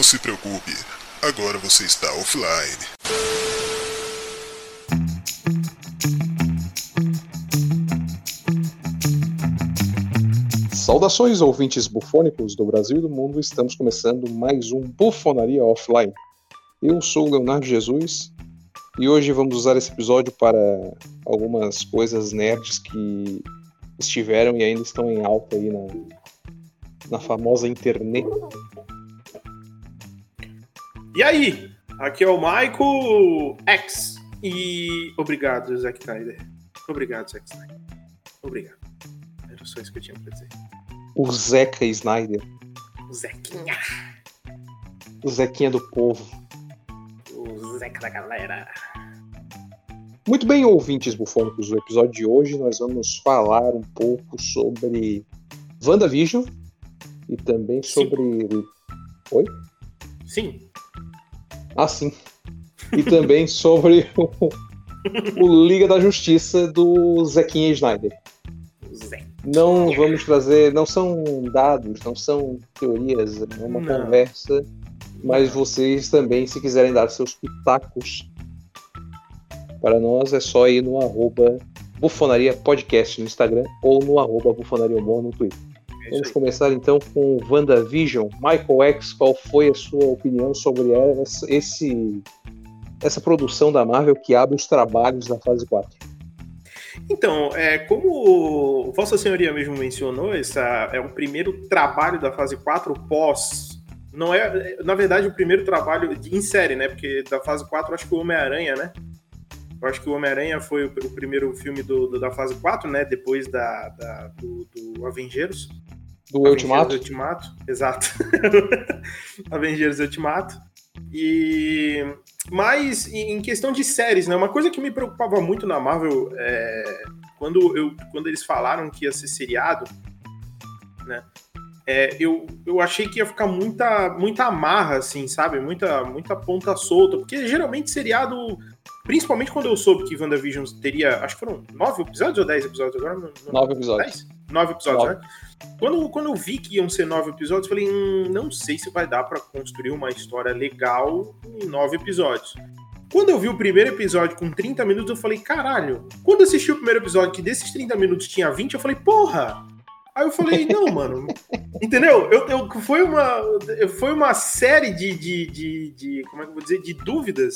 Não se preocupe, agora você está offline. Saudações, ouvintes bufônicos do Brasil e do mundo. Estamos começando mais um Bufonaria Offline. Eu sou o Leonardo Jesus e hoje vamos usar esse episódio para algumas coisas nerds que estiveram e ainda estão em alta aí na, na famosa internet. E aí? Aqui é o Michael X. E obrigado, Zack Snyder. Obrigado, Zack Snyder. Obrigado. Era só isso que eu tinha pra dizer. O Zeca Snyder. O Zequinha. O Zequinha do povo. O Zeca da galera. Muito bem, ouvintes bufônicos, no episódio de hoje nós vamos falar um pouco sobre WandaVision e também sobre. Oi? Sim. Ah, sim. E também sobre o, o Liga da Justiça do Zequinha Snyder. Não vamos trazer, não são dados, não são teorias, é uma Não. conversa, mas vocês também, se quiserem dar seus pitacos para nós, é só ir no arroba Bufonaria Podcast no Instagram ou no arroba Bufonaria Humor no Twitter. É Vamos começar então com WandaVision. Michael X, qual foi a sua opinião sobre essa, esse, essa produção da Marvel que abre os trabalhos da fase 4? Então, é, como Vossa Senhoria mesmo mencionou, essa é o primeiro trabalho da fase 4 pós. Não é, na verdade, o primeiro trabalho em série, né? Porque da fase 4 eu acho que o Homem-Aranha, né? Eu acho que o Homem-Aranha foi o, o primeiro filme do, do- da fase 4, né? Depois da, da- do, do Avengers. Do Ultimato? Avengers Ultimato, exato. Avengers Ultimato. E mas em questão de séries, né? Uma coisa que me preocupava muito na Marvel é quando eu quando eles falaram que ia ser seriado, né? é, eu, eu achei que ia ficar muita muita amarra assim, sabe? Muita muita ponta solta, porque geralmente seriado Principalmente quando eu soube que WandaVision teria. Acho que foram nove episódios ou dez episódios agora? Não- Nove episódios. Dez? Nove episódios, Nove. né? Quando, quando eu vi que iam ser nove episódios, eu falei, hum, não sei se vai dar pra construir uma história legal em nove episódios. Quando eu vi o primeiro episódio com 30 minutos, eu falei, caralho. Quando eu assisti o primeiro episódio, que desses 30 minutos tinha 20, eu falei, porra! Aí eu falei, não, mano. Entendeu? Eu, eu- foi, uma, foi uma série de, de, de, de- Como é que eu vou dizer? De dúvidas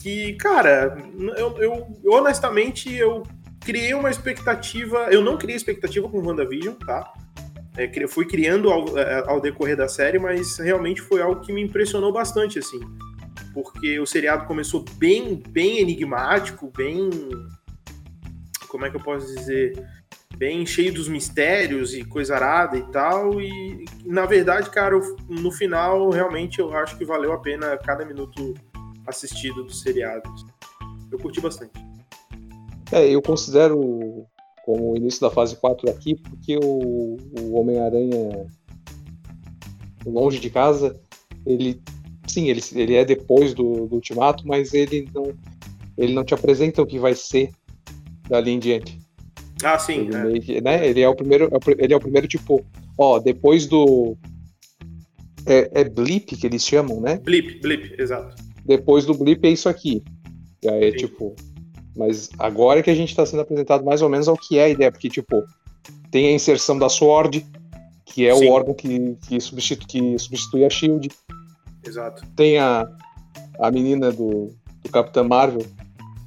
que, cara, eu, eu- eu, honestamente eu criei uma expectativa. Eu não criei expectativa com WandaVision, tá? É, fui criando ao, é, ao decorrer da série, mas realmente foi algo que me impressionou bastante, assim. Porque o seriado começou bem, bem enigmático, bem. Como é que eu posso dizer? Bem cheio dos mistérios e coisa arada e tal. E, na verdade, cara, no final, realmente eu acho que valeu a pena cada minuto assistido do seriado. Eu curti bastante. É, eu considero como o início da fase 4 aqui, porque o, o Homem-Aranha longe de casa, ele sim, ele, ele é depois do, do Ultimato, mas ele não ele não te apresenta o que vai ser dali em diante. Ah, sim. Ele, é. né, ele é o primeiro, é ele é o primeiro tipo, ó, depois do é, é blip que eles chamam, né? Blip, blip, exato. depois do blip é isso aqui. E aí, Sim. tipo. Mas agora que a gente tá sendo apresentado mais ou menos ao que é a ideia, porque, tipo, tem a inserção da Sword, que é Sim. o órgão que, que, substitu, que substitui a Shield. Exato. Tem a, a menina do, do Capitão Marvel,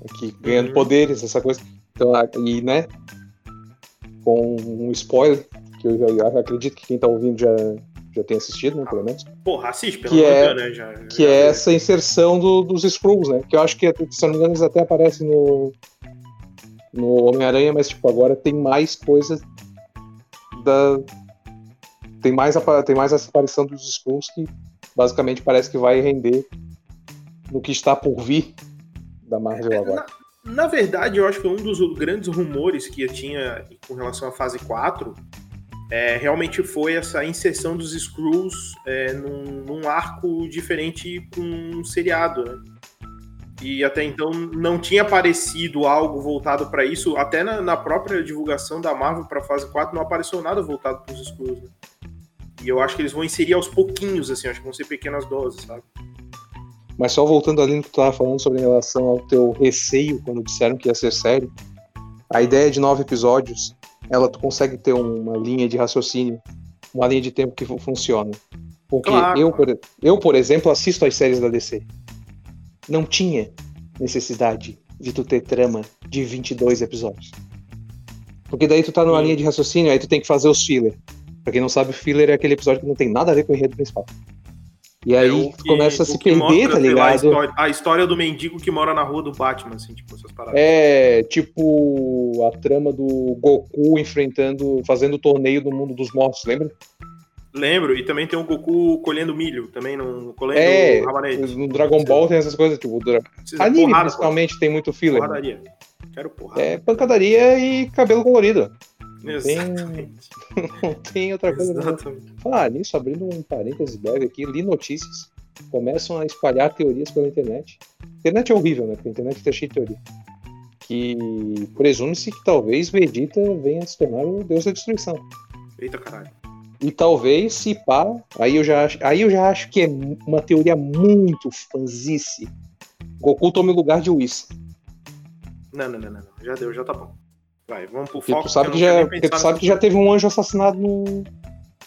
aqui ganhando Uhum. poderes, essa coisa. Então, e, né? Com um spoiler, que eu já acredito que quem tá ouvindo já, já tem assistido, né, pelo menos. Porra, assiste, pelo Que amor é- de Deus, né? Já, que já- é essa inserção do- dos Skrulls, né? Que eu acho que, se não me engano, eles até aparecem no, no Homem-Aranha, mas, tipo, agora tem mais coisa da... Tem mais, tem mais essa aparição dos Skrulls que, basicamente, parece que vai render no que está por vir da Marvel agora. Na, na verdade, eu acho que um dos grandes rumores que eu tinha com relação à fase 4 é, realmente foi essa inserção dos Skrulls é, num, num arco diferente com um seriado, né? E até então não tinha aparecido algo voltado para isso. Até na, na própria divulgação da Marvel para fase 4 não apareceu nada voltado para os Skrulls. Né? E eu acho que eles vão inserir aos pouquinhos, assim, acho que vão ser pequenas doses, sabe? Mas só voltando ali no que tu tava falando sobre em relação ao teu receio quando disseram que ia ser série, a ideia de nove episódios, ela tu consegue ter uma linha de raciocínio, uma linha de tempo que funciona. Porque Claro. eu, por, eu, por exemplo, assisto as séries da DC. Não tinha necessidade de tu ter trama de 22 episódios. Porque daí tu tá numa Sim. linha de raciocínio, aí tu tem que fazer os filler. Pra quem não sabe, o filler é aquele episódio que não tem nada a ver com o enredo principal. E aí É que- começa a se perder, tá lá, a, ligado? história, a história do mendigo que mora na rua do Batman, assim, tipo, essas paradas. É tipo a trama do Goku enfrentando, fazendo o torneio do mundo dos mortos, lembra? Lembro, e também tem o Goku colhendo milho, também no colhendo É, rabanete. no Dragon Ball tem essas coisas, tipo, dra- anime porrada, principalmente tem muito filler. Porradaria. Quero porrada. É pancadaria e cabelo colorido. Tem-. Não tem outra coisa. Exatamente. Falar nisso, abrindo um parênteses breve aqui, li notícias, começam a espalhar teorias pela internet. A internet é horrível, né? Porque a internet tá cheia de teoria. Que presume-se que talvez Vegeta venha a se tornar o deus da destruição. Eita caralho. E talvez, se pá, aí eu já acho, aí eu já acho que é uma teoria muito fanzice. Goku tome o lugar de Whis. Não, não, não, não. Já deu, já tá bom. Vai, vamos pro Porque foco. tu sabe que já, porque tu sabe que já teve um anjo assassinado no.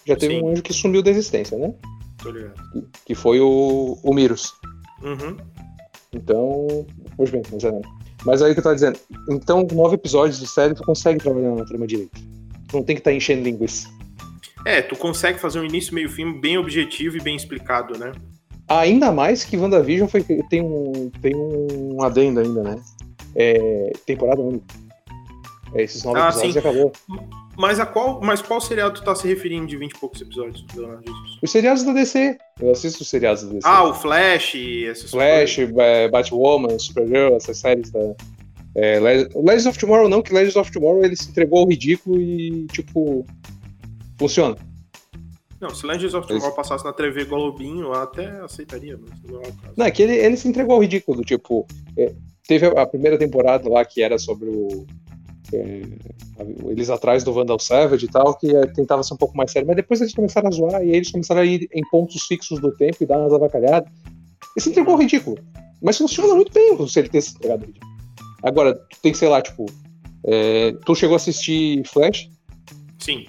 Já teve Sim. um anjo que sumiu da existência, né? Tô ligado. Que, que foi o, o Mirus. Uhum. Então. Pois bem, mas é. Mas aí o que eu tava dizendo. Então, nove episódios de série, tu consegue trabalhar na trama direito. Tu não tem que estar enchendo linguiça. É, tu consegue fazer um início, meio fim bem objetivo e bem explicado, né? Ainda mais que WandaVision foi, tem, um, tem um adendo ainda, né? É, temporada única. É, esses nove Ah, episódios sim. acabou. Mas a qual, mas qual seriado tu tá se referindo de 20 e poucos episódios, Leonardo Jesus? Os seriados da DC. Eu assisto os seriados da DC. Ah, o Flash, essas Flash, é, Batwoman, Supergirl, essas séries da. É, Legends of Tomorrow não, que Legends of Tomorrow ele se entregou ao ridículo e, tipo. Funciona. Não, se Legends of Tomorrow passasse na TV Globinho, eu até aceitaria, mas não é o caso. Não, é que ele, ele se entregou ao ridículo, tipo. é, teve a primeira temporada lá que era sobre o. é, eles atrás do Vandal Savage e tal, que é, tentava ser um pouco mais sério, mas depois eles começaram a zoar e eles começaram a ir em pontos fixos do tempo e dar umas avacalhadas. E se entregou ao ridículo. Mas funciona muito bem se ele ter se entregado ridículo. Agora, tu tem que, sei lá, tipo. é, tu chegou a assistir Flash? Sim,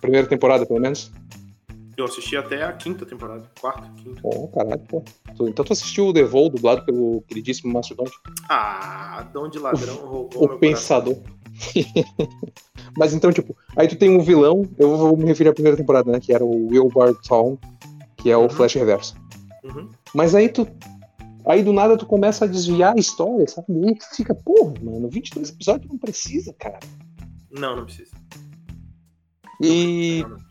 Primeira temporada, pelo menos? Eu assisti até a quinta temporada. Quarta, quinta. Bom, caralho, pô. Então tu assistiu o The Vole, dublado pelo queridíssimo Mastodonte? Ah, dom de ladrão roubou O pensador. Mas então, tipo, aí tu tem um vilão, eu vou me referir à primeira temporada, né? Que era o Will Barton, que é o Uhum. Flash Reverso. Uhum. Mas aí tu. Aí do nada tu começa a desviar a história, sabe? E tu fica, porra, mano, 22 episódios não precisa, cara. Não, não precisa. E Não, não.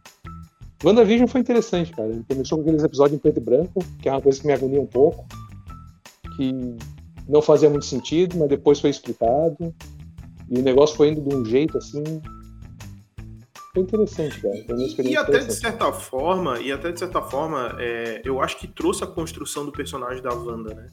WandaVision foi interessante, cara. Ele começou com aqueles episódios em preto e branco, que é uma coisa que me agonia um pouco. Que não fazia muito sentido, mas depois foi explicado. E o negócio foi indo de um jeito assim. Foi interessante, cara. Foi E, e até de certa forma, e até de certa forma, é, eu acho que trouxe a construção do personagem da Wanda, né?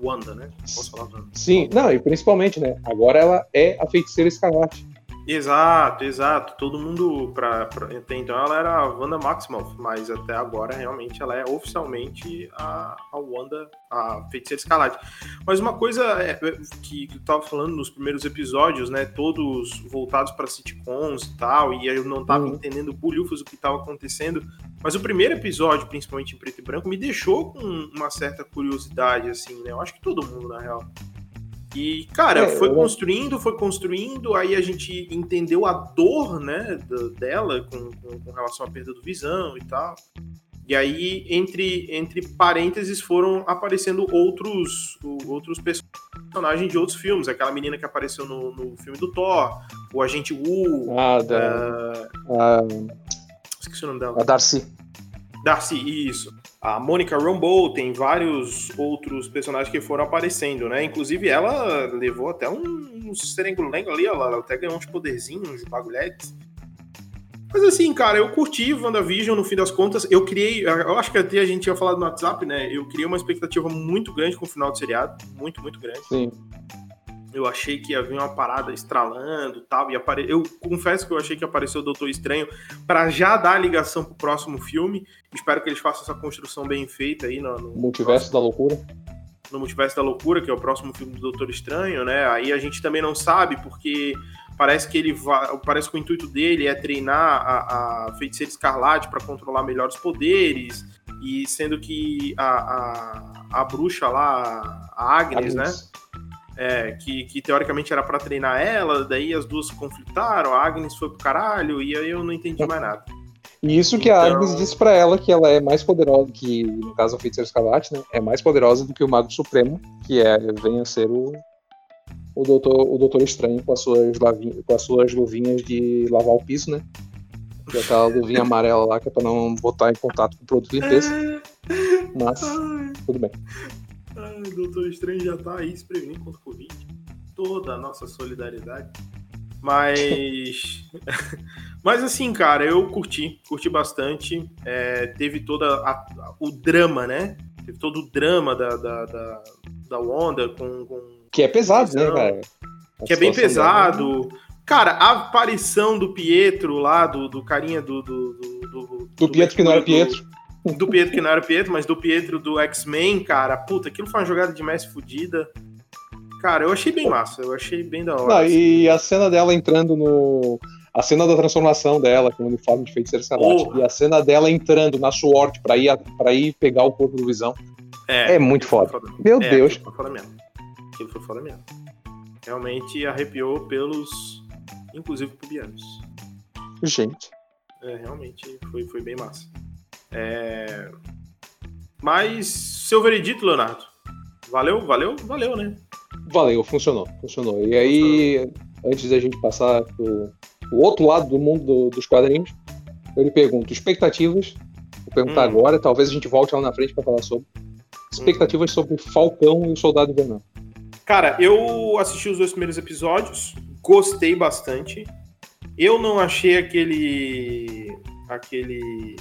Wanda, né? Posso falar Wanda? Sim, não, e principalmente, né? Agora ela é a feiticeira escarlate. Exato, exato. Todo mundo, pra, pra- até então, ela era a Wanda Maximoff, mas até agora, realmente, ela é oficialmente a, a Wanda, a Feiticeira Escarlate. Mas uma coisa é, que, que eu tava falando nos primeiros episódios, né, todos voltados para sitcoms e tal, e eu não tava Uhum. entendendo bulhufas o que tava acontecendo, mas o primeiro episódio, principalmente em preto e branco, me deixou com uma certa curiosidade, assim, né, eu acho que todo mundo, na real. E, cara, É, foi eu- construindo, foi construindo, aí a gente entendeu a dor, né, dela com, com, com relação à perda do visão e tal. E aí, entre, entre parênteses, foram aparecendo outros, outros personagens de outros filmes. Aquela menina que apareceu no, no filme do Thor, o Agente Wu, Ah, da, ah, a, esqueci o nome dela. a Darcy. Darcy, isso. A Monica Rambeau tem vários outros personagens que foram aparecendo, né? Inclusive, ela levou até um, um serengulengo ali, ela, ela até ganhou uns poderzinhos, uns bagulhetes. Mas assim, cara, eu curti WandaVision no fim das contas. Eu criei, eu acho que até a gente tinha falado no WhatsApp, né? Eu criei uma expectativa muito grande com o final do seriado. Muito, muito grande. Sim. Eu achei que ia vir uma parada estralando tal. E apare... Eu confesso que eu achei que apareceu o Doutor Estranho para já dar a ligação pro próximo filme. Espero que eles façam essa construção bem feita aí no, no Multiverso próximo... da Loucura. No Multiverso da Loucura, que é o próximo filme do Doutor Estranho, né? Aí a gente também não sabe, porque parece que ele vai. Parece que o intuito dele é treinar a, a feiticeira escarlate para controlar melhor os poderes. E sendo que a, a, a bruxa lá, a Agnes, Agnes. né? É, que, que teoricamente era para treinar ela, daí as duas conflitaram, a Agnes foi pro caralho, e aí eu não entendi mais nada. E isso que então... a Agnes disse para ela que ela é mais poderosa, que no caso o Feiticeiro Escarlate, né, é mais poderosa do que o Mago Supremo, que é, vem a ser o, o Doutor, o Doutor Estranho com as, suas lavinhas, com as suas luvinhas de lavar o piso, né? Que é aquela luvinha amarela lá que é pra não botar em contato com o produto de limpeza. Mas, tudo bem. O Doutor Estranho já tá aí se prevenindo contra o Covid. Toda a nossa solidariedade. Mas. Mas assim, cara, eu curti, curti bastante. É, teve toda a, o drama, né? Teve todo o drama da, da, da, da Wanda com, com. Que é pesado, né, cara? A que é bem pesado. Cara, a aparição do Pietro lá, do, do carinha do. Do, do, do, do Pietro que não era Pietro do Pietro, que não era Pietro, mas do Pietro do X-Men, cara, puta, aquilo foi uma jogada de Messi fodida. Cara, eu achei bem massa, eu achei bem da hora. Não, assim. E a cena dela entrando no. A cena da transformação dela com o uniforme de feiticeiro escarlate. Oh. E a cena dela entrando na SWORD pra ir, pra ir pegar o corpo do Visão. É, é muito foda. foda. Meu é, Deus. Aquilo foi foda mesmo. Aquilo foi foda mesmo. Realmente arrepiou pelos. Inclusive pubianos. Gente. É, realmente foi, foi bem massa. É... Mas, seu veredito, Leonardo? Valeu, valeu, valeu, né? Valeu, funcionou, funcionou. E aí, funcionou. antes da gente passar pro, pro outro lado do mundo do, dos quadrinhos, eu lhe pergunto, expectativas, vou perguntar hum. agora, talvez a gente volte lá na frente para falar sobre. Expectativas hum. sobre Falcão e o Soldado Invernal. Cara, eu assisti os dois primeiros episódios, gostei bastante. Eu não achei aquele aquele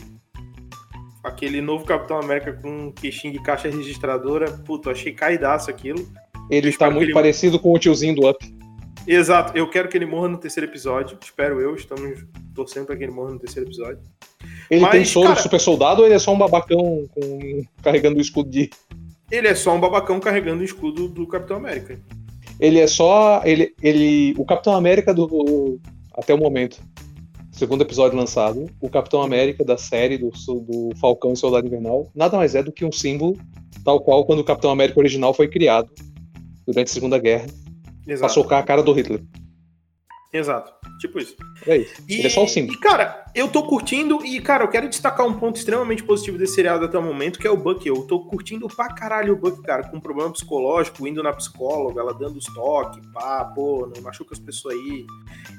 aquele novo Capitão América com um queixinho de caixa registradora. Puta, achei caidaço aquilo. Ele está muito ele... parecido com o tiozinho do Up. Exato, eu quero que ele morra no terceiro episódio. Espero eu, estamos torcendo para que ele morra no terceiro episódio. Ele Mas, tem soro cara... super soldado ou ele é só um babacão com... carregando o escudo de. Ele é só um babacão carregando o escudo do Capitão América. Ele é só. Ele, ele, o Capitão América do. Até o momento segundo episódio lançado, o Capitão América da série do, do Falcão e Soldado Invernal nada mais é do que um símbolo, tal qual quando o Capitão América original foi criado durante a Segunda Guerra para socar a cara do Hitler. Exato. Tipo isso. É isso. E, Ele é só o símbolo. E, cara, eu tô curtindo e, cara, eu quero destacar um ponto extremamente positivo desse seriado até o momento, que é o Buck. Eu tô curtindo pra caralho o Buck, cara, com um problema psicológico, indo na psicóloga, ela dando os toques, pá, pô, não machuca as pessoas aí.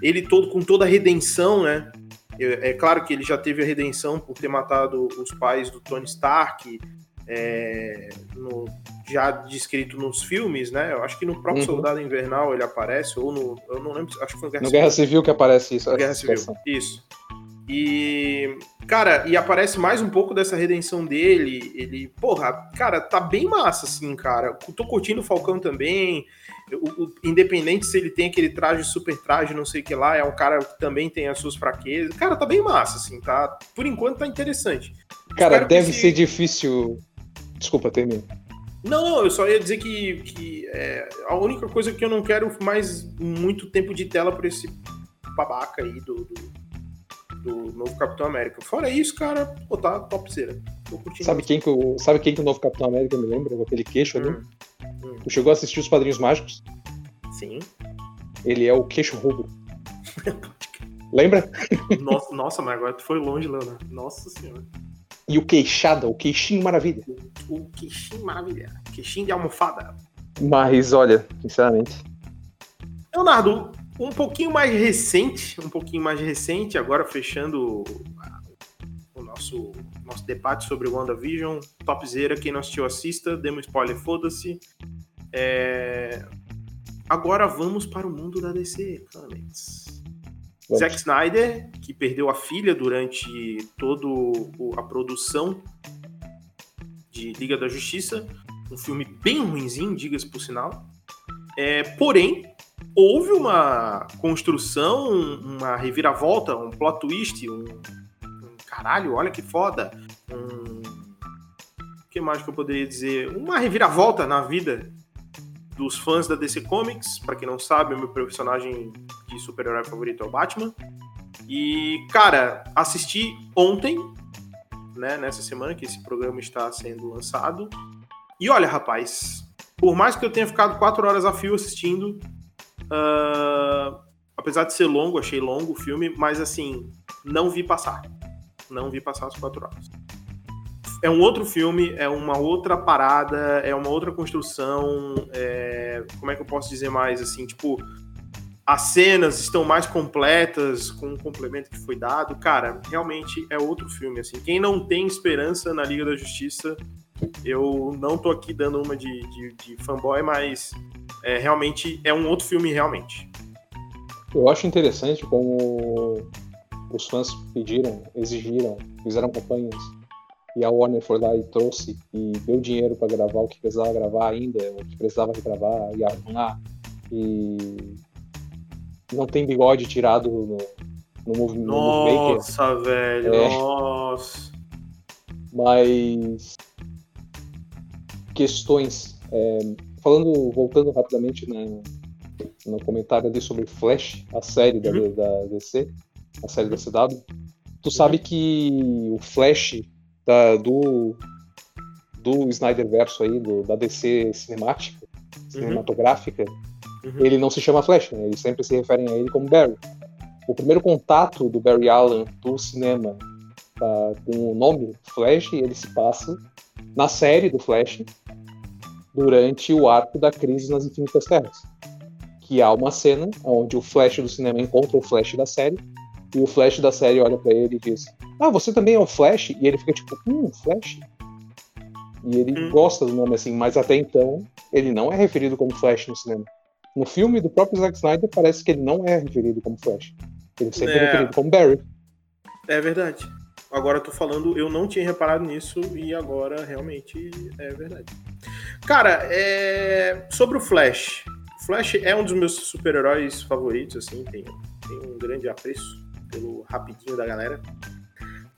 Ele todo com toda a redenção, né? É claro que ele já teve a redenção por ter matado os pais do Tony Stark, é, no, já descrito nos filmes, né? Eu acho que no próprio uhum. Soldado Invernal ele aparece, ou no. Eu não lembro, acho que foi no Guerra, no Civil. Guerra Civil que aparece isso. Guerra Civil, isso. E, cara, e aparece mais um pouco dessa redenção dele. Ele, porra, cara, tá bem massa, assim, cara. Tô curtindo o Falcão também. O, o, independente se ele tem aquele traje super traje, não sei o que lá, é um cara que também tem as suas fraquezas. Cara, tá bem massa, assim, tá? Por enquanto tá interessante. Cara, Espero deve ser difícil. Desculpa, termina. Não, não, eu só ia dizer que, que é, a única coisa que eu não quero mais muito tempo de tela pra esse babaca aí do, do, do novo Capitão América. Fora isso, cara, pô, tá topzera. Sabe quem, que o, sabe quem que o novo Capitão América me lembra? Aquele queixo ali? Hum, hum. Tu chegou a assistir os Padrinhos Mágicos? Sim. Ele é o queixo rubro. lembra? Nossa, nossa, mas agora tu foi longe, Leonardo. Nossa senhora. E o queixada, o queixinho maravilha. O queixinho maravilha. Queixinho de almofada. Mas, olha, sinceramente. Leonardo, um pouquinho mais recente, um pouquinho mais recente, agora fechando o nosso, nosso debate sobre o WandaVision. Topzera, quem não assistiu, assista. Demos spoiler, foda-se. É... Agora vamos para o mundo da DC, claramente. Vamos. Zack Snyder, que perdeu a filha durante toda a produção de Liga da Justiça, um filme bem ruinzinho, diga-se por sinal. É, porém, houve uma construção, uma reviravolta, um plot twist, um, um caralho, olha que foda. Um, o que mais que eu poderia dizer? Uma reviravolta na vida dos fãs da DC Comics. Para quem não sabe, o meu personagem de super-herói favorito é o Batman. E, cara, assisti ontem, né, nessa semana que esse programa está sendo lançado. E olha, rapaz, por mais que eu tenha ficado quatro horas a fio assistindo, uh, apesar de ser longo, achei longo o filme, mas assim, não vi passar. Não vi passar as quatro horas. É um outro filme, é uma outra parada, é uma outra construção. É... Como é que eu posso dizer mais? Assim, tipo, as cenas estão mais completas com o complemento que foi dado. Cara, realmente é outro filme. Assim, quem não tem esperança na Liga da Justiça, eu não tô aqui dando uma de, de, de fanboy, mas é, realmente é um outro filme, realmente. Eu acho interessante como os fãs pediram, exigiram, fizeram campanhas e a Warner foi lá e trouxe e deu dinheiro para gravar o que precisava gravar ainda, o que precisava regravar e arrumar. E não tem bigode tirado no, no movimento. Nossa, velho, é. nossa. Mas questões. É, falando, voltando rapidamente na, no comentário ali sobre Flash, a série da, uhum. da DC, a série da CW. Tu sabe que o Flash da, do do Snyder Verso aí, do, da DC cinemática, uhum. cinematográfica, Uhum. Ele não se chama Flash, né? eles sempre se referem a ele como Barry. O primeiro contato do Barry Allen do cinema tá, com o nome Flash, ele se passa na série do Flash durante o arco da crise nas Infinitas Terras. Que há uma cena onde o Flash do cinema encontra o Flash da série e o Flash da série olha para ele e diz: Ah, você também é o Flash? E ele fica tipo: Hum, Flash? E ele hum. gosta do nome assim, mas até então ele não é referido como Flash no cinema. No filme do próprio Zack Snyder, parece que ele não é referido como Flash. Ele sempre é, é referido como Barry. É verdade. Agora eu tô falando, eu não tinha reparado nisso e agora realmente é verdade. Cara, é... sobre o Flash. Flash é um dos meus super-heróis favoritos, assim, tenho, tenho um grande apreço pelo rapidinho da galera.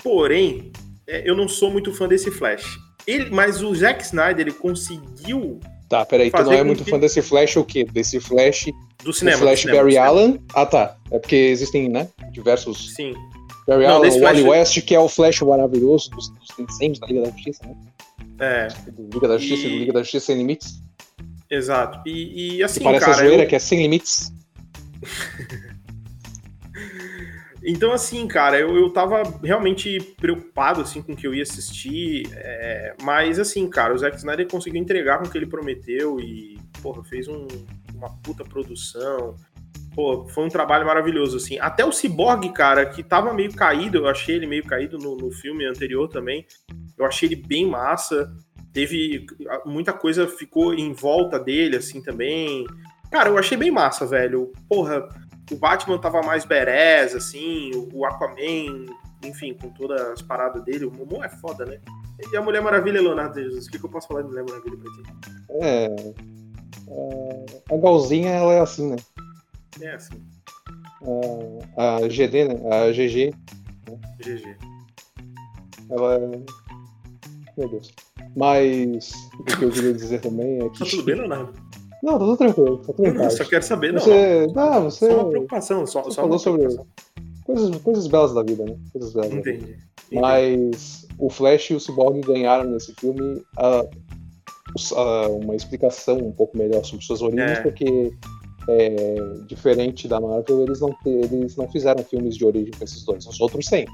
Porém, é, eu não sou muito fã desse Flash. Ele, mas o Zack Snyder ele conseguiu Tá, peraí, tu não é muito que... fã desse Flash o quê? Desse Flash. Do cinema. Flash do cinema, Barry Allen. Ah, tá. É porque existem, né? Diversos. Sim. Barry não, Allen, o Wally Flash... West, que é o Flash maravilhoso dos, dos incêndios da Liga da Justiça, né? É. Do Liga da Justiça e do Liga da Justiça Sem Limites. Exato. E, e assim, que parece cara. a zoeira eu... que é Sem Limites. Então, assim, cara, eu, eu tava realmente preocupado, assim, com o que eu ia assistir, é, mas, assim, cara, o Zack Snyder conseguiu entregar com o que ele prometeu e, porra, fez um, uma puta produção, pô, foi um trabalho maravilhoso, assim. Até o Cyborg, cara, que tava meio caído, eu achei ele meio caído no, no filme anterior também, eu achei ele bem massa, teve muita coisa ficou em volta dele, assim, também. Cara, eu achei bem massa, velho. Porra, o Batman tava mais berés, assim, o Aquaman, enfim, com todas as paradas dele. O Momo é foda, né? E a Mulher Maravilha, Leonardo Jesus, o que, que eu posso falar de Mulher Maravilha pra ti? É, é. A Galzinha, ela é assim, né? É assim. A, a GD, né? A GG. Né? GG. Ela é. Meu Deus. Mas o que eu queria dizer também é que. Tá tudo bem, Leonardo? Não, tá tudo tranquilo. Tá tudo eu só quero saber, não. Você, não, você. Só uma preocupação, só, você só falou sobre coisas, coisas belas da vida, né? Coisas belas Entendi. Entendi. Mas o Flash e o Cyborg ganharam nesse filme a, a, uma explicação um pouco melhor sobre suas origens, É. porque é, diferente da Marvel, eles não, eles não fizeram filmes de origem com esses dois. Os outros têm.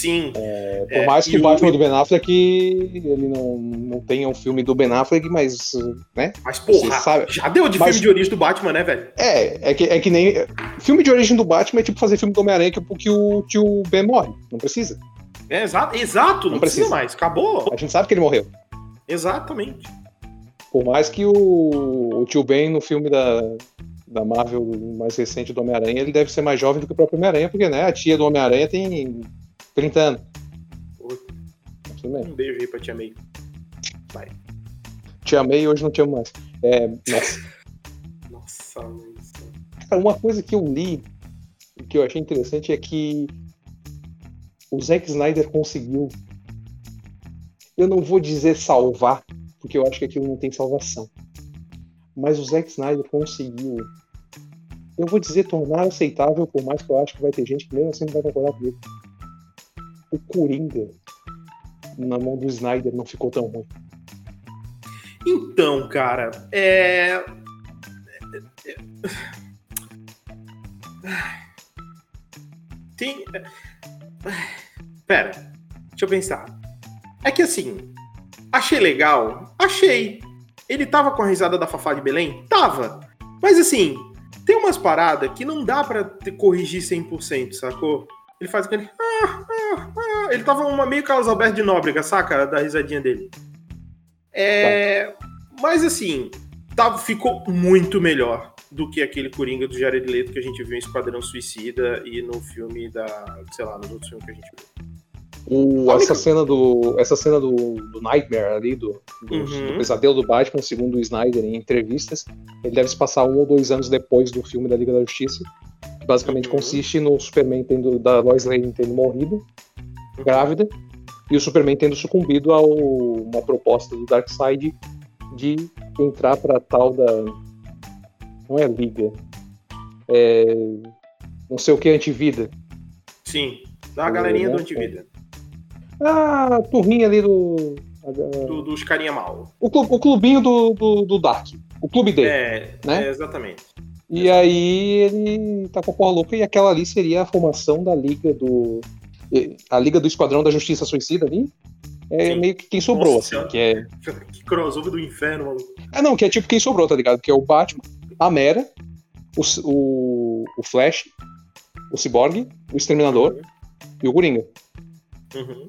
Sim. É, por É, mais que e o Batman do Ben Affleck ele não, não tenha um filme do Ben Affleck, mas né? Mas, porra, sabe- já deu de Mas- filme de origem do Batman, né, velho? É, é que, é que nem. Filme de origem do Batman é tipo fazer filme do Homem-Aranha que, que o tio Ben morre. Não precisa. É, exato, exato, não, Não precisa. precisa. mais, acabou. A gente sabe que ele morreu. Exatamente. Por mais que o, o tio Ben no filme da, da Marvel mais recente do Homem-Aranha, ele deve ser mais jovem do que o próprio Homem-Aranha, porque né, a tia do Homem-Aranha tem 30 anos. Um beijo aí pra tia May. Vai. te amei e hoje não te amo mais. É, nossa. Nossa, Luiz. Cara, uma coisa que eu li, que eu achei interessante, é que o Zack Snyder conseguiu. Eu não vou dizer salvar, porque eu acho que aquilo não tem salvação. Mas o Zack Snyder conseguiu. Eu vou dizer tornar aceitável, por mais que eu acho que vai ter gente que mesmo assim não vai concordar comigo. O Coringa na mão do Snyder não ficou tão ruim. Então, cara, é. Tem. Pera, deixa eu pensar. É que assim, achei legal? Achei. Ele tava com a risada da Fafá de Belém? Tava. Mas assim, tem umas paradas que não dá pra corrigir 100%, sacou? Ele faz aquele. Ah, ah. Ele tava uma meio Carlos Alberto de Nóbrega, saca? Da risadinha dele. É. Mas assim, tá, ficou muito melhor do que aquele Coringa do Jared Leto que a gente viu em Esquadrão Suicida e no filme da. sei lá, nos outros filmes que a gente viu. O, essa cena do essa cena do, do Nightmare ali do, do, Uhum. do pesadelo do Batman segundo o Snyder em entrevistas ele deve se passar um ou dois anos depois do filme da Liga da Justiça que basicamente Uhum. consiste no Superman tendo da Lois Lane tendo morrido grávida e o Superman tendo sucumbido a uma proposta do Darkseid de entrar para tal da não é liga é não sei o que antivida Sim, da galerinha do Uhum. Antivida. ah, a turminha ali do Do, dos carinha mal. O, o clubinho do, do, do Dark. O clube dele. É, né? é, exatamente. E aí ele tá com a porra louca e aquela ali seria a formação da liga do. A Liga do Esquadrão da Justiça Suicida ali. É Sim. meio que quem sobrou, Nossa assim. Que é... Que crossover do inferno, maluco. Ah, não, que é tipo quem sobrou, tá ligado? Que é o Batman, a Mera, o, o, o Flash, o Cyborg, o Exterminador e o Coringa. Uhum.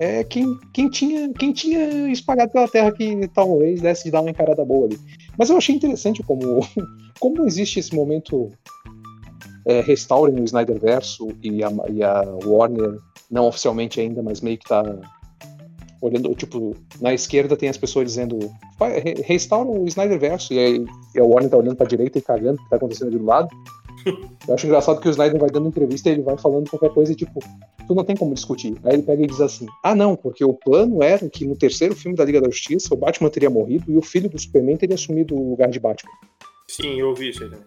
é quem, quem, tinha, quem tinha espalhado pela Terra que talvez desse de dar uma encarada boa ali. Mas eu achei interessante como, como existe esse momento é, restaurem o Snyderverso e a, e a Warner, não oficialmente ainda, mas meio que tá olhando, tipo, na esquerda tem as pessoas dizendo "Fa- re- restaura o Snyderverso e, aí, e a Warner tá olhando pra direita e cagando o que tá acontecendo ali do lado. Eu acho engraçado que o Snyder vai dando entrevista e ele vai falando qualquer coisa e tipo, tu não tem como discutir. Aí ele pega e diz assim: ah, não, porque o plano era que no terceiro filme da Liga da Justiça o Batman teria morrido e o filho do Superman teria assumido o lugar de Batman. Sim, eu ouvi isso aí também.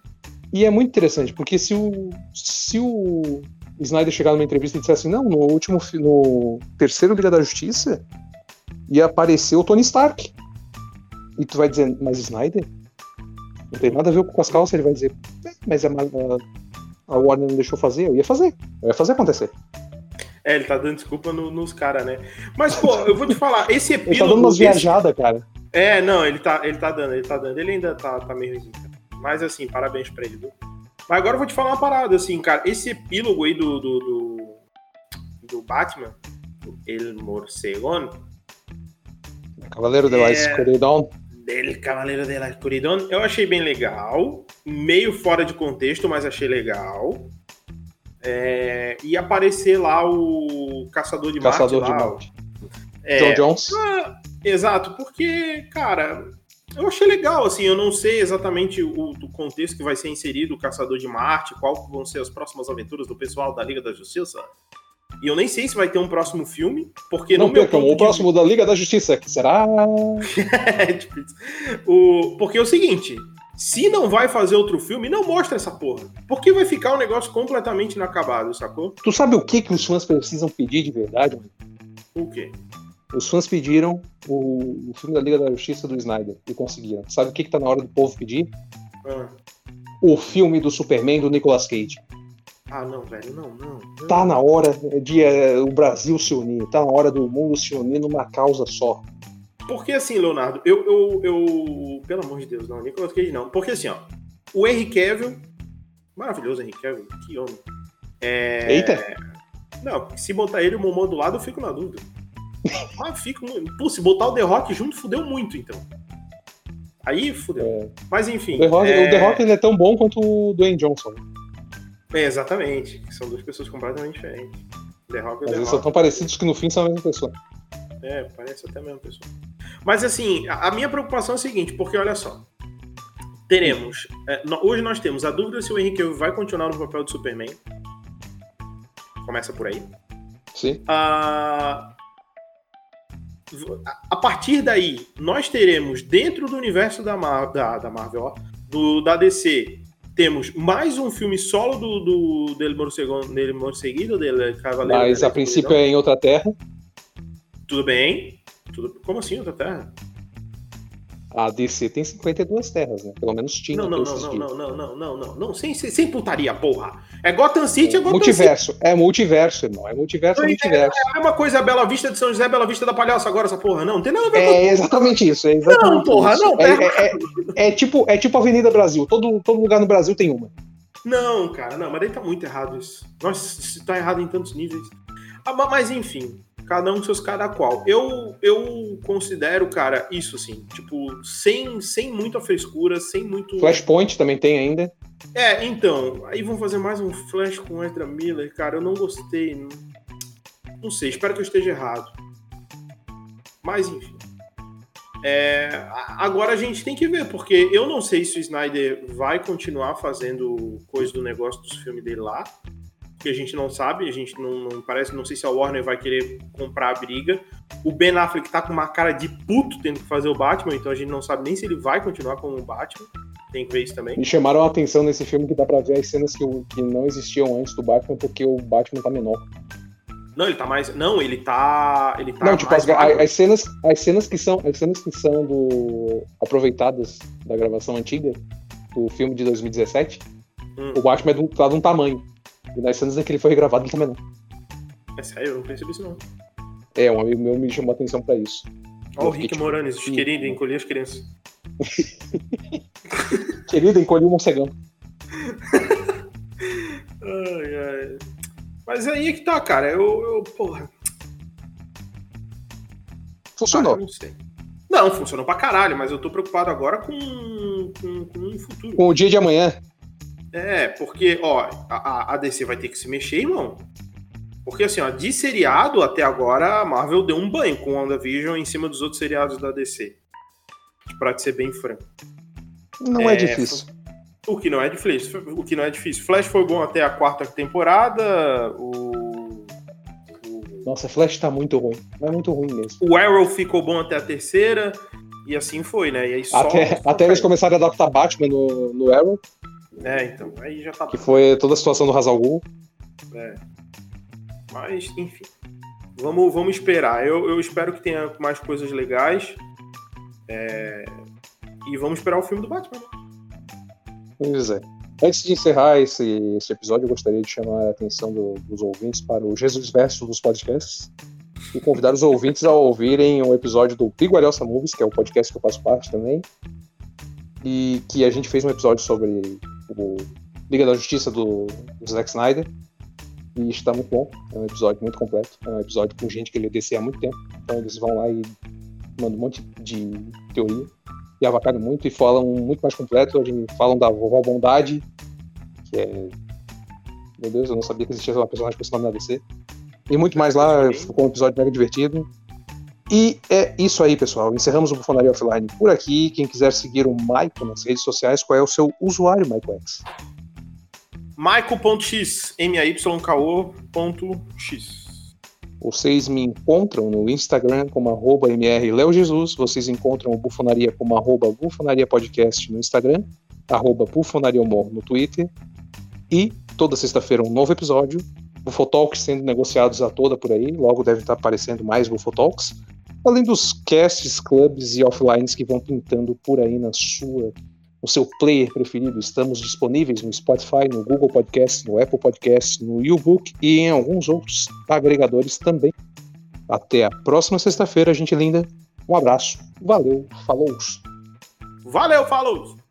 E é muito interessante, porque se o, se o Snyder chegar numa entrevista e disser assim: não, no último no terceiro Liga da Justiça ia aparecer o Tony Stark. E tu vai dizer, mas Snyder? Não tem nada a ver com as calças, ele vai dizer, "É, mas a, a, a Warner não deixou fazer, eu ia fazer. Eu ia fazer acontecer. É, ele tá dando desculpa no- nos caras, né? Mas, pô, eu vou te falar, esse Ele tá epílogo. dando umas viajadas, cara. É, não, ele tá, ele tá dando, ele tá dando. Ele ainda tá, tá meio. Mas assim, parabéns pra ele, viu? Mas agora eu vou te falar uma parada, assim, cara. Esse epílogo aí do, do, do, do Batman, do El Morcegón, Cavaleiro de la É. Escuridão. del Cavaleiro de la Escuridão, eu achei bem legal. Meio fora de contexto, mas achei legal. É, e aparecer lá o Caçador de Caçador Marte. de lá, Marte. é, John Jones. Ah, exato, porque, cara, eu achei legal, assim, eu não sei exatamente o, o contexto que vai ser inserido o Caçador de Marte, qual vão ser as próximas aventuras do pessoal da Liga da Justiça. E eu nem sei se vai ter um próximo filme, porque Não no meu o próximo da Liga da Justiça, que será. É, tipo o, porque é o seguinte, se não vai fazer outro filme, não mostra essa porra. Porque vai ficar um negócio completamente inacabado, sacou? Tu sabe o que, que os fãs precisam pedir de verdade, mano? O quê? Os fãs pediram o, o filme da Liga da Justiça do Snyder e conseguiram. Sabe o que, que tá na hora do povo pedir? Ah, O filme do Superman do Nicolas Cage. Ah, não, velho, não, não. não. Tá na hora de eh, o Brasil se unir, tá na hora do mundo se unir numa causa só. Porque assim, Leonardo, eu, eu, eu. Pelo amor de Deus, não, Nicolas Cage não. Porque assim, ó. O Henry Cavill. Maravilhoso Henry Cavill, que homem. É... Eita! Não, se botar ele e o Momô do lado, eu fico na dúvida. Ah, fico. muito- Pô, se botar o The Rock junto, fudeu muito, então. Aí fudeu. É, Mas enfim. o The Rock, é... o The Rock, ele é tão bom quanto o Dwayne Johnson. É, exatamente. São duas pessoas completamente diferentes. The Rock e o Mas The eles são Rock. tão parecidos que no fim são a mesma pessoa. É, parece até a mesma pessoa. Mas assim, a, minha preocupação é a seguinte, porque olha só. Teremos. é, hoje nós temos a dúvida se o Henry Cavill vai continuar no papel de Superman. Começa por aí. Sim. Ah, a- partir daí, nós teremos dentro do universo da, Mar- da, da Marvel, ó, do, da DC, temos mais um filme solo do, do del Morceguido, del Cavaleiro. Mas a princípio é em outra terra. Tudo bem. Tudo... Como assim, outra terra? A DC tem 52 terras, né? Pelo menos tinha. Não, não, não, não, não, não, não, não, não, não. Sem, sem, putaria, porra. É Gotham City, é Gotham City. Multiverso. É multiverso, irmão. É multiverso, é Não, multiverso. É a mesma coisa a Bela Vista de São José, Bela Vista da Palhaça agora, essa porra. Não, não tem nada a ver com É exatamente isso. É exatamente Não, porra, isso. não, É, é, é, é tipo, é tipo Avenida Brasil. Todo, todo lugar no Brasil tem uma. Não, cara, não, mas daí tá muito errado isso. Nossa, tá errado em tantos níveis. Ah, ma- mas enfim, cada um com seus cada qual. Eu, eu considero, cara, isso assim, tipo, sem, sem muita frescura, sem muito. Flashpoint também tem ainda. É, então, aí vão fazer mais um flash com o Ezra Miller, cara, eu não gostei. Não, não sei, espero que eu esteja errado. Mas enfim. É, agora a gente tem que ver, porque eu não sei se o Snyder vai continuar fazendo coisa do negócio dos filmes dele lá. Porque a gente não sabe, a gente não, não parece, não sei se a Warner vai querer comprar a briga. O Ben Affleck tá com uma cara de puto tendo que fazer o Batman, então a gente não sabe nem se ele vai continuar como o Batman. Tem que ver isso também. Me chamaram a atenção nesse filme que dá pra ver as cenas que, que não existiam antes do Batman, porque o Batman tá menor. Não, ele tá mais. Não, ele tá. Ele tá não, tipo, mais as, as cenas, as cenas que são, as cenas que são do aproveitadas da gravação antiga do filme de 2017, Hum. o Batman é um, tá de um tamanho. E nas cenas em que ele foi regravado, ele tá menor. É sério, eu não percebi isso não. É, um amigo meu me chamou a atenção pra isso. Ó, o Rick tipo, Moranes, os queridos, encolher as crianças. Querida, encolhi o morcegão. Ai, ai. Mas aí é que tá, cara. Eu. eu porra. Funcionou. Ah, não sei. Não, funcionou pra caralho, mas eu tô preocupado agora com, com, com o futuro. Com o dia de amanhã, É, porque, ó, a, a- DC vai ter que se mexer, irmão. Porque, assim, ó, de seriado até agora, a Marvel deu um banho com WandaVision em cima dos outros seriados da DC. Pra te ser bem franco. não é, É, difícil. O que não é difícil. O que não é difícil. Flash foi bom até a quarta temporada. O. o- Nossa, Flash tá muito ruim. É muito ruim mesmo. O Arrow ficou bom até a terceira. E assim foi, né? E aí só. Até, até eles começaram a adaptar Batman no, no Arrow, É, então. Aí já tá que foi toda a situação do Hazal Ghul. Mas, enfim. Vamos, vamos esperar. Eu, eu espero que tenha mais coisas legais. É, E vamos esperar o filme do Batman. Pois é. Antes de encerrar esse, esse episódio, eu gostaria de chamar a atenção do- dos ouvintes para o Jesus Verso dos podcasts e convidar os ouvintes a ouvirem um episódio do Piguarelsa Movies, que é o podcast que eu faço parte também, e que a gente fez um episódio sobre o Liga da Justiça do, do Zack Snyder, e está muito bom, é um episódio muito completo, é um episódio com gente que ele DC há muito tempo, então eles vão lá e mandam um monte de teoria e avacalham muito e falam muito mais completo. Gente falam da vovó Bondade, que é. Meu Deus, eu não sabia que existia uma personagem com esse nome na DC. E muito mais lá, ficou um episódio mega divertido. E é isso aí, pessoal. Encerramos o Bufonaria Offline por aqui. Quem quiser seguir o Maicon nas redes sociais, qual é o seu usuário, Maicon X? Michael.x, M-A-Y-K-O.x. Vocês me encontram no Instagram como arroba mrleojesus, vocês encontram o Bufonaria como arroba Bufonaria Podcast no Instagram, arroba Bufonaria Humor no Twitter, e toda sexta-feira um novo episódio, Bufotalks sendo negociados a toda por aí, logo deve estar aparecendo mais Bufotalks, além dos casts, clubs e offlines que vão pintando por aí na sua no seu player preferido. Estamos disponíveis no Spotify, no Google Podcast, no Apple Podcast, no YouBook e em alguns outros agregadores também. Até a próxima sexta-feira, gente linda. Um abraço. Valeu. Falou. Valeu, falou!